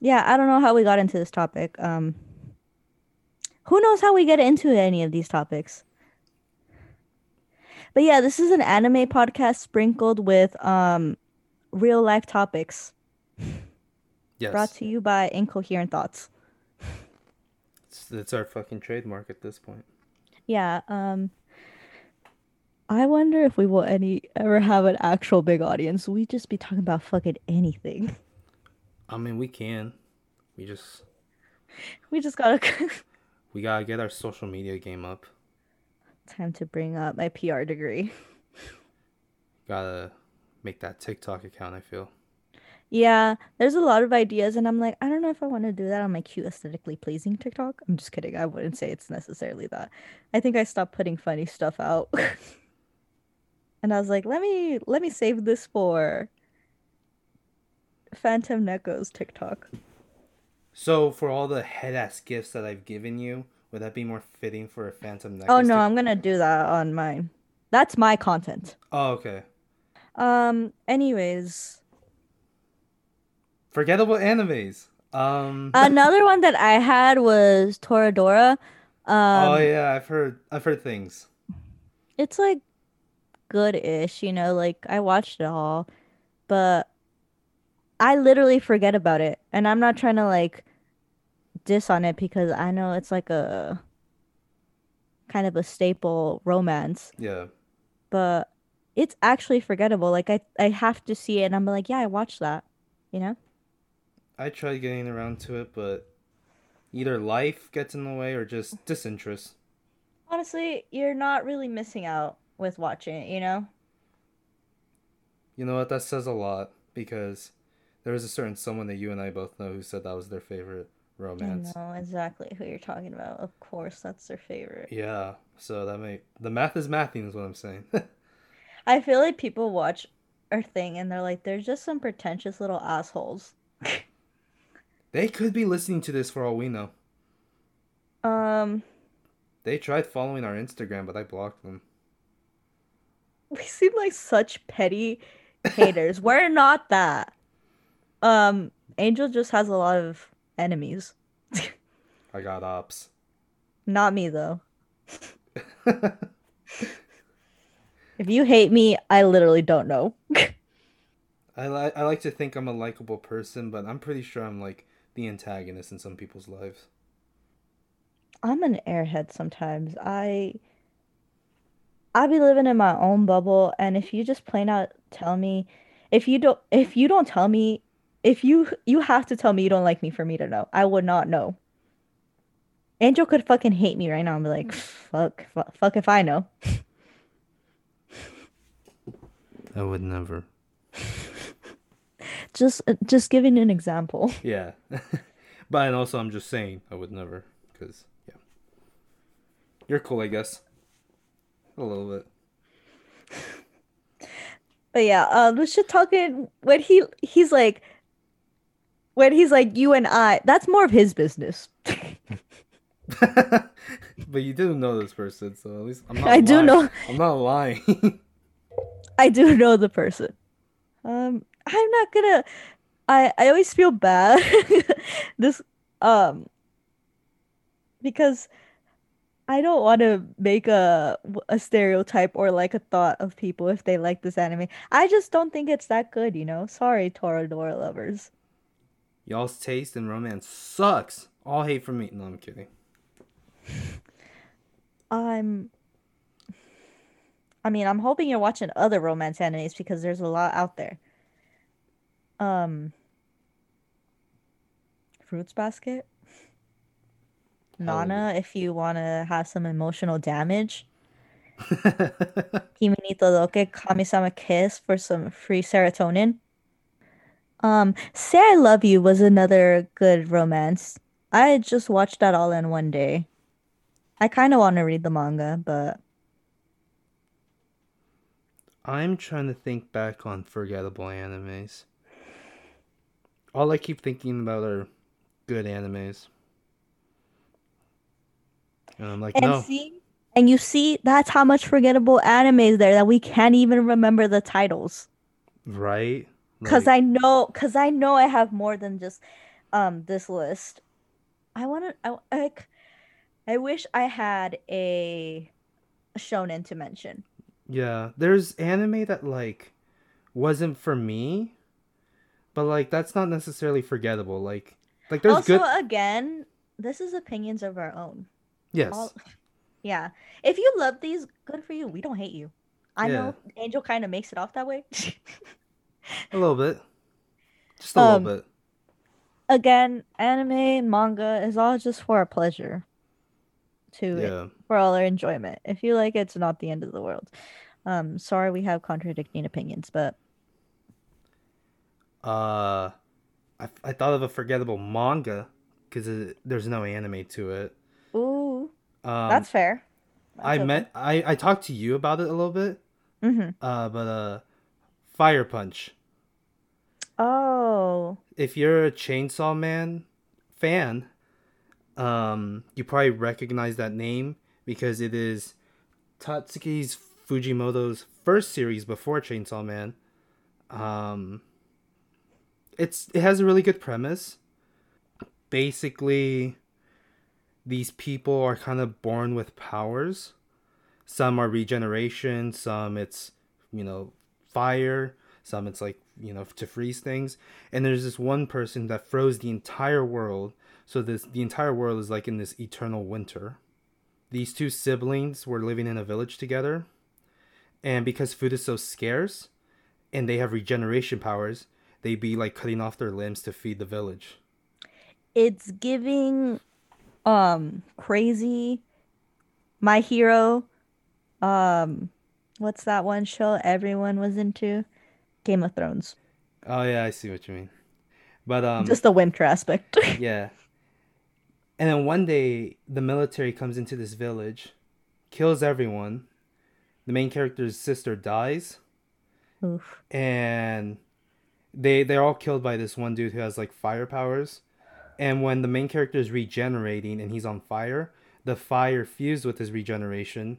Yeah, I don't know how we got into this topic. Um, who knows how we get into any of these topics? But yeah, this is an anime podcast sprinkled with um real life topics Yes. brought to you by Incoherent Thoughts. It's, it's our fucking trademark at this point. Yeah, um I wonder if we will any ever have an actual big audience. We just be talking about fucking anything. I mean, we can. We just We just gotta we gotta get our social media game up. time to bring up my PR degree. Gotta make that TikTok account. I feel. Yeah, there's a lot of ideas, and I'm like, I don't know if I want to do that on my cute, aesthetically pleasing TikTok. I'm just kidding. I wouldn't say it's necessarily that. I think I stopped putting funny stuff out. And I was like, let me let me save this for Phantom Neko's TikTok. So for all the head ass gifts that I've given you, would that be more fitting for a Phantom Necklace? Oh no, I'm gonna do that on mine. That's my content. Oh okay. Um, anyways, Forgettable animes. Um. another one that I had was Toradora. Um, oh yeah, I've heard. I've heard things. it's like good-ish, you know, like I watched it all, but I literally forget about it. And I'm not trying to like diss on it because I know it's like a kind of a staple romance, Yeah. but it's actually forgettable. Like I I have to see it and I'm like, yeah, I watched that, you know? I tried getting around to it, but either life gets in the way or just disinterest. Honestly, you're not really missing out with watching it, you know? You know what? That says a lot because there was a certain someone that you and I both know who said that was their favorite romance. I know exactly who you're talking about. Of course, that's their favorite. Yeah. So that may the math is mathing is what I'm saying. I feel like people watch our thing and they're like, they're just some pretentious little assholes. they could be listening to this for all we know. Um, They tried following our Instagram, but I blocked them. we seem like such petty haters. We're not that. Um, Angel just has a lot of enemies. I got ops. Not me though. If you hate me, I literally don't know. I li- I like to think I'm a likable person, but I'm pretty sure I'm like the antagonist in some people's lives. I'm an airhead sometimes. I I be living in my own bubble, and if you just plain out tell me, if you don't, if you don't tell me, if you you have to tell me you don't like me for me to know, I would not know. Angel could fucking hate me right now and be like, fuck, fuck, fuck if I know. I would never. Just, just giving an example. Yeah. but and also I'm just saying I would never cuz yeah. You're cool, I guess. A little bit. But yeah, uh, let's just talking when he he's like, when he's like you and I. That's more of his business. but you do know this person, so at least I'm not I do know. I'm not lying. I do know the person. Um, I'm not gonna. I I always feel bad. this um because I don't want to make a a stereotype or like a thought of people if they like this anime. I just don't think it's that good, you know. Sorry, Toradora lovers. Y'all's taste in romance sucks. All hate from me. No, I'm kidding. I'm. I mean, I'm hoping you're watching other romance animes because there's a lot out there. Um, Fruits Basket, Nana, if you want to have some emotional damage. Kimi ni Todoke Kami-sama Kiss for some free serotonin. Um, Say I Love You was another good romance. I just watched that all in one day. I kind of want to read the manga, but I'm trying to think back on forgettable animes. All I keep thinking about are good animes. And I'm like, and no. see, and you see, that's how much forgettable anime is there that we can't even remember the titles. Right? Cause Like, I know, cause I know I have more than just um this list. I want to, I like, I wish I had a shonen to mention. Yeah, there's anime that like wasn't for me, but like that's not necessarily forgettable. Like like there's also, good again, this is opinions of our own. yes. All, Yeah. If you love these, good for you. We don't hate you. I Yeah. know Angel kind of makes it off that way. A little bit. Just a Um, little bit. Again, anime, manga is all just for our pleasure. To it, Yeah. for all our enjoyment. If you like it, it's not the end of the world. Um, sorry we have contradicting opinions, but Uh, I, I thought of a forgettable manga because there's no anime to it. ooh, Um, that's fair. I met I I talked to you about it a little bit. Mm-hmm. Uh, but uh, Fire Punch. Oh, If you're a Chainsaw Man fan, um, you probably recognize that name because it is Tatsuki Fujimoto's first series before Chainsaw Man. Um, it's it has a really good premise. Basically, these people are kind of born with powers. Some are regeneration, some it's you know fire, some it's like you know to freeze things. And there's this one person that froze the entire world. So this the entire world is like in this eternal winter. These two siblings were living in a village together. And because food is so scarce and they have regeneration powers, they'd be like cutting off their limbs to feed the village. it's giving um crazy my hero um what's that one show everyone was into game of thrones Oh yeah, I see what you mean. But um just the winter aspect yeah. And then one day the military comes into this village, kills everyone. The main character's sister dies Oof. and they they're all killed by this one dude who has like fire powers. And when the main character is regenerating and he's on fire, the fire fused with his regeneration.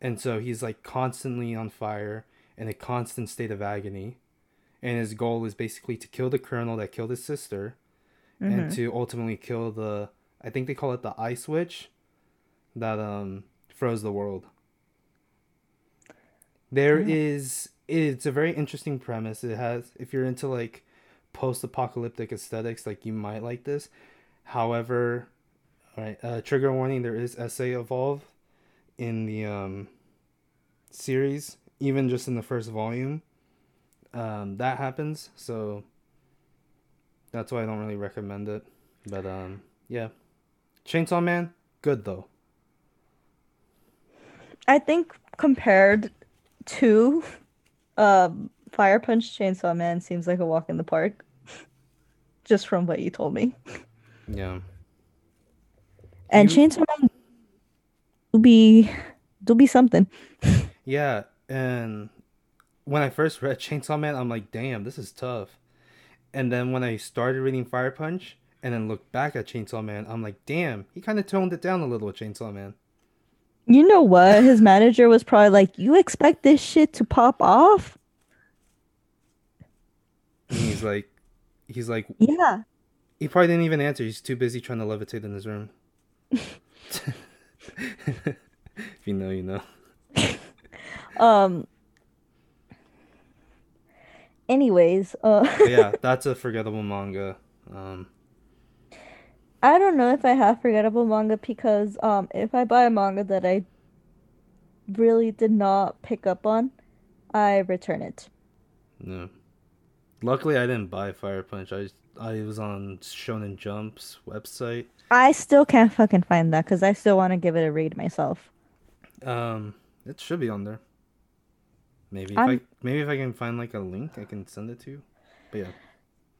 And so he's like constantly on fire in a constant state of agony. And his goal is basically to kill the colonel that killed his sister and Mhm. to ultimately kill the I think they call it the ice witch that um froze the world. There Yeah. is it's a very interesting premise. It has if you're into like post-apocalyptic aesthetics like you might like this. However, all right, uh trigger warning there is essay evolve in the um series even just in the first volume. Um that happens, so that's why I don't really recommend it. But um yeah. Chainsaw Man, good though. i think compared to um fire punch chainsaw man seems like a walk in the park just from what you told me Yeah. and You- chainsaw man will be will be something Yeah, and when I first read Chainsaw Man, I'm like, damn, this is tough. And then when I started reading Fire Punch and then looked back at Chainsaw Man, I'm like, damn, he kind of toned it down a little with Chainsaw Man. You know what? His manager was probably like, "You expect this shit to pop off?" And he's like, he's like, Yeah. he probably didn't even answer. He's too busy trying to levitate in his room. if you know, you know. Um. Anyways, uh, yeah, that's a forgettable manga. Um, I don't know if I have forgettable manga because um, if I buy a manga that I really did not pick up on, I return it. no. Luckily, I didn't buy Fire Punch. I I was on Shonen Jump's website. I still can't fucking find that because I still want to give it a read myself. Um, it should be on there. Maybe if I'm- I maybe if I can find like a link, I can send it to you. But yeah,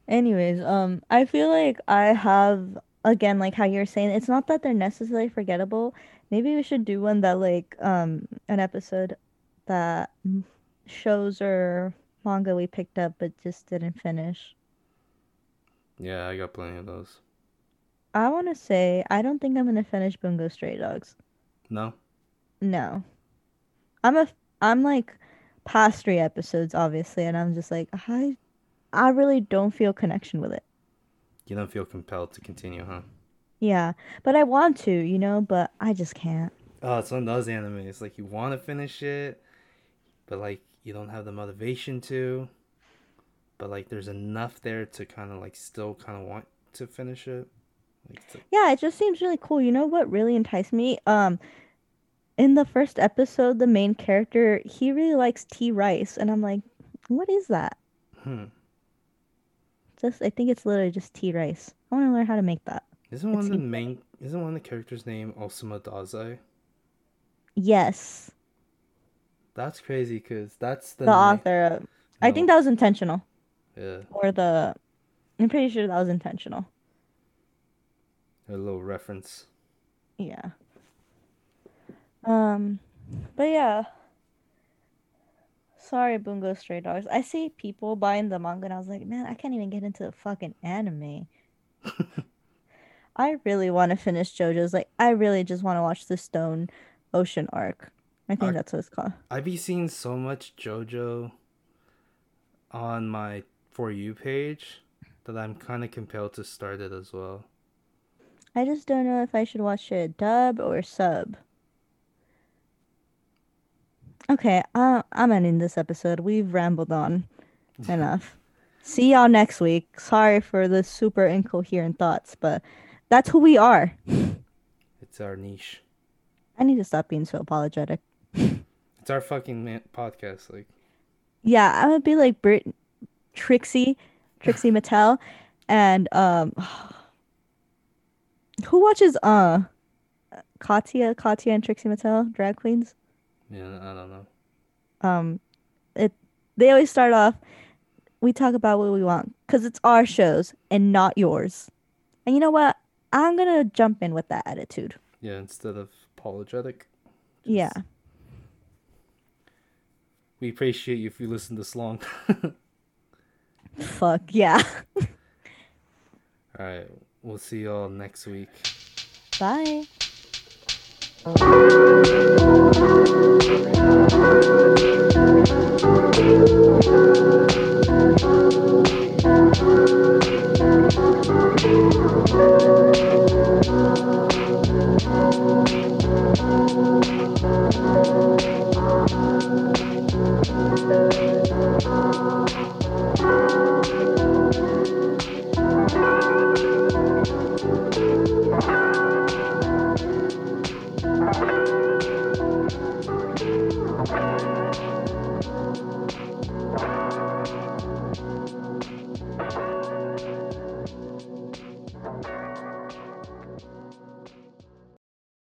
Anyways, um, I feel like I have again, like how you're saying, it's not that they're necessarily forgettable. Maybe we should do one that like um an episode that shows or manga we picked up but just didn't finish. yeah, I got plenty of those. I want to say I don't think I'm gonna finish Bungo Stray Dogs. No, No, I'm a I'm like past three episodes obviously, and I'm just like I I really don't feel connection with it. you don't feel compelled to continue, huh? Yeah, but I want to, you know, but I just can't. Oh, it's one of those animes. It's like you want to finish it, but like you don't have the motivation to. But like there's enough there to kind of like still kind of want to finish it. Like, like Yeah, it just seems really cool. You know what really enticed me? Um, in the first episode, the main character he really likes tea rice, and I'm like, what is that? Hmm. Just I think it's literally just tea rice. I want to learn how to make that. Isn't one of the main? Isn't one of the characters' name Osamu Dazai? Yes, That's crazy because that's the, the, na- author. Of, I think that was intentional, Yeah, or the. I'm pretty sure that was intentional. a little reference. Yeah. Um, but yeah. Sorry, Bungo Stray Dogs. I see people buying the manga, and I was like, man, I can't even get into the fucking anime. I really want to finish JoJo's. Like, I really just want to watch the Stone Ocean arc. I think Arc- that's what it's called. I've been seeing so much JoJo on my for you page that I'm kind of compelled to start it as well. I just don't know if I should watch it dub or sub. Okay, uh, I'm ending this episode. We've rambled on enough. See y'all next week. Sorry for the super incoherent thoughts, but that's who we are. It's our niche. I need to stop being so apologetic. It's our fucking man- podcast. Like, Yeah, I would be like Brit Trixie, Trixie Mattel, and um, who watches uh, Katya, Katya and Trixie Mattel, drag queens? Yeah, I don't know. um it they always start off we talk about what we want because it's our shows and not yours and you know what i'm gonna jump in with that attitude Yeah, instead of apologetic. yeah We appreciate you if you listen this long. fuck yeah All right, we'll see y'all next week. bye Thank